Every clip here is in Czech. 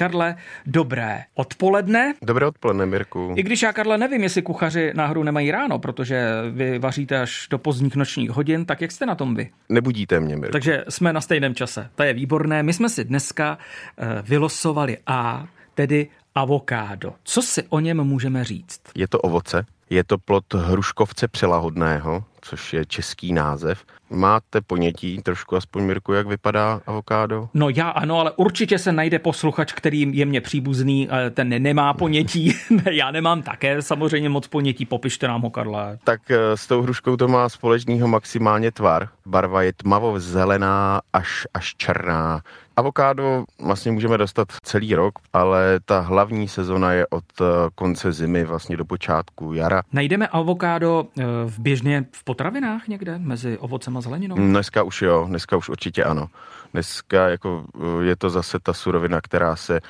Karle, dobré odpoledne. Dobré odpoledne, Mirku. I když já, Karle, nevím, jestli kuchaři náhodou nemají ráno, protože vy vaříte až do pozdních nočních hodin, tak jak jste na tom vy? Nebudíte mě, Mirku. Takže jsme na stejném čase. To je výborné. My jsme si dneska eh, vylosovali A, tedy avokádo. Co si o něm můžeme říct? Je to ovoce, je to plod hruškovce přelahodného, což je český název. Máte ponětí trošku aspoň, Mirku, jak vypadá avokádo? No já ano, ale určitě se najde posluchač, který je mě příbuzný, ten nemá ponětí. já nemám také samozřejmě moc ponětí, popište nám ho, Karle. Tak eh, s tou hruškou to má společného maximálně tvar. Barva je tmavo zelená až, až černá. Avokádo vlastně můžeme dostat celý rok, ale ta hlavní sezona je od eh, konce zimy vlastně do počátku jara. Najdeme avokádo eh, v běžně v potravinách někde mezi ovocem a zeleninou? Dneska už jo, dneska už určitě ano. Dneska jako eh, je to zase ta surovina, která se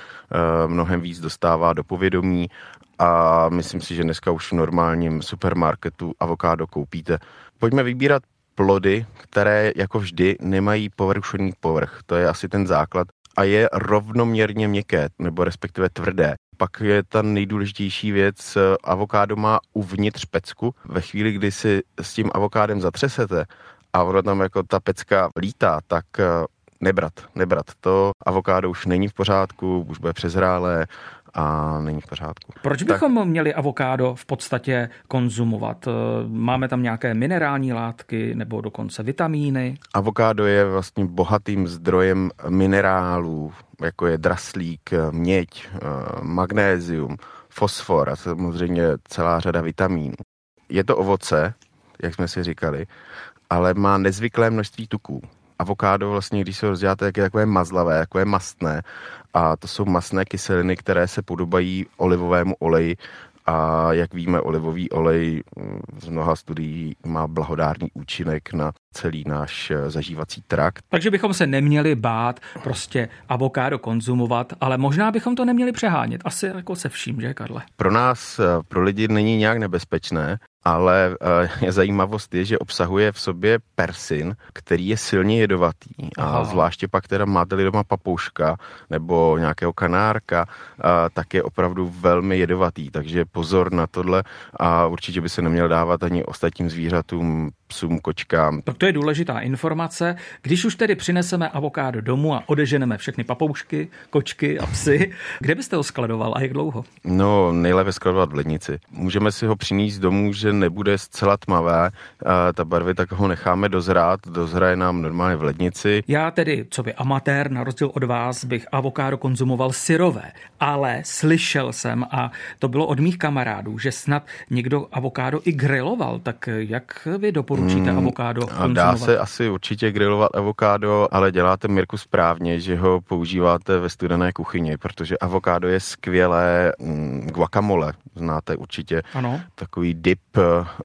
mnohem víc dostává do povědomí a myslím si, že dneska už v normálním supermarketu avokádo koupíte. Pojďme vybírat plody, které jako vždy nemají površový povrch. To je asi ten základ a je rovnoměrně měkké, nebo respektive tvrdé. Pak je ta nejdůležitější věc, avokádo má uvnitř pecku. Ve chvíli, kdy si s tím avokádem zatřesete a ono tam jako ta pecka lítá, tak eh, nebrat, nebrat. To avokádo už není v pořádku, už bude přezrálé, a není v pořádku. Proč bychom tak... měli avokádo v podstatě konzumovat? Eh, máme tam nějaké minerální látky nebo dokonce vitamíny? Avokádo je vlastně bohatým zdrojem minerálů, jako je draslík, měď, eh, magnézium, fosfor a samozřejmě celá řada vitamínů. Je to ovoce, jak jsme si říkali, ale má nezvyklé množství tuků avokádo vlastně, když se ho rozděláte, tak je takové mazlavé, takové mastné. A to jsou masné kyseliny, které se podobají olivovému oleji. A jak víme, olivový olej mm, z mnoha studií má blahodárný účinek na celý náš eh, zažívací trakt. Takže bychom se neměli bát prostě avokádo konzumovat, ale možná bychom to neměli přehánět. Asi jako se vším, že Karle? Pro nás, eh, pro lidi není nějak nebezpečné, ale uh, zajímavost je, že obsahuje v sobě persin, který je silně jedovatý. Aha. A zvláště pak teda máte-li doma papouška nebo nějakého kanárka, uh, tak je opravdu velmi jedovatý. Takže pozor na tohle a určitě by se neměl dávat ani ostatním zvířatům, psům, kočkám. Tak to je důležitá informace. Když už tedy přineseme avokádo domů a odeženeme všechny papoušky, kočky a psy, kde byste ho skladoval a jak dlouho? No, nejlépe skladovat v lednici. Můžeme si ho přinést domů, že nebude zcela tmavé, ta barvy, tak ho necháme dozrát, dozraje nám normálně v lednici. Já tedy, co by amatér, na rozdíl od vás, bych avokádo konzumoval syrové, ale slyšel jsem, a to bylo od mých kamarádů, že snad někdo avokádo i griloval, tak jak vy doporučíte hmm, avokádo konzumovat? Dá se asi určitě grilovat avokádo, ale děláte Mirku správně, že ho používáte ve studené kuchyni, protože avokádo je skvělé mm, guacamole, znáte určitě. Ano. Takový dip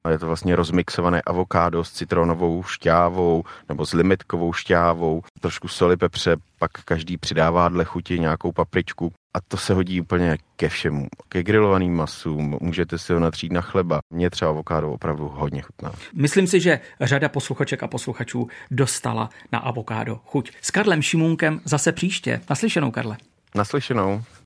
je to vlastně rozmixované avokádo s citronovou šťávou nebo s limetkovou šťávou, trošku soli, pepře, pak každý přidává dle chuti nějakou papričku a to se hodí úplně ke všemu. Ke grilovaným masům, můžete si ho natřít na chleba. Mně třeba avokádo opravdu hodně chutná. Myslím si, že řada posluchaček a posluchačů dostala na avokádo chuť. S Karlem Šimunkem zase příště. Naslyšenou, Karle. Naslyšenou.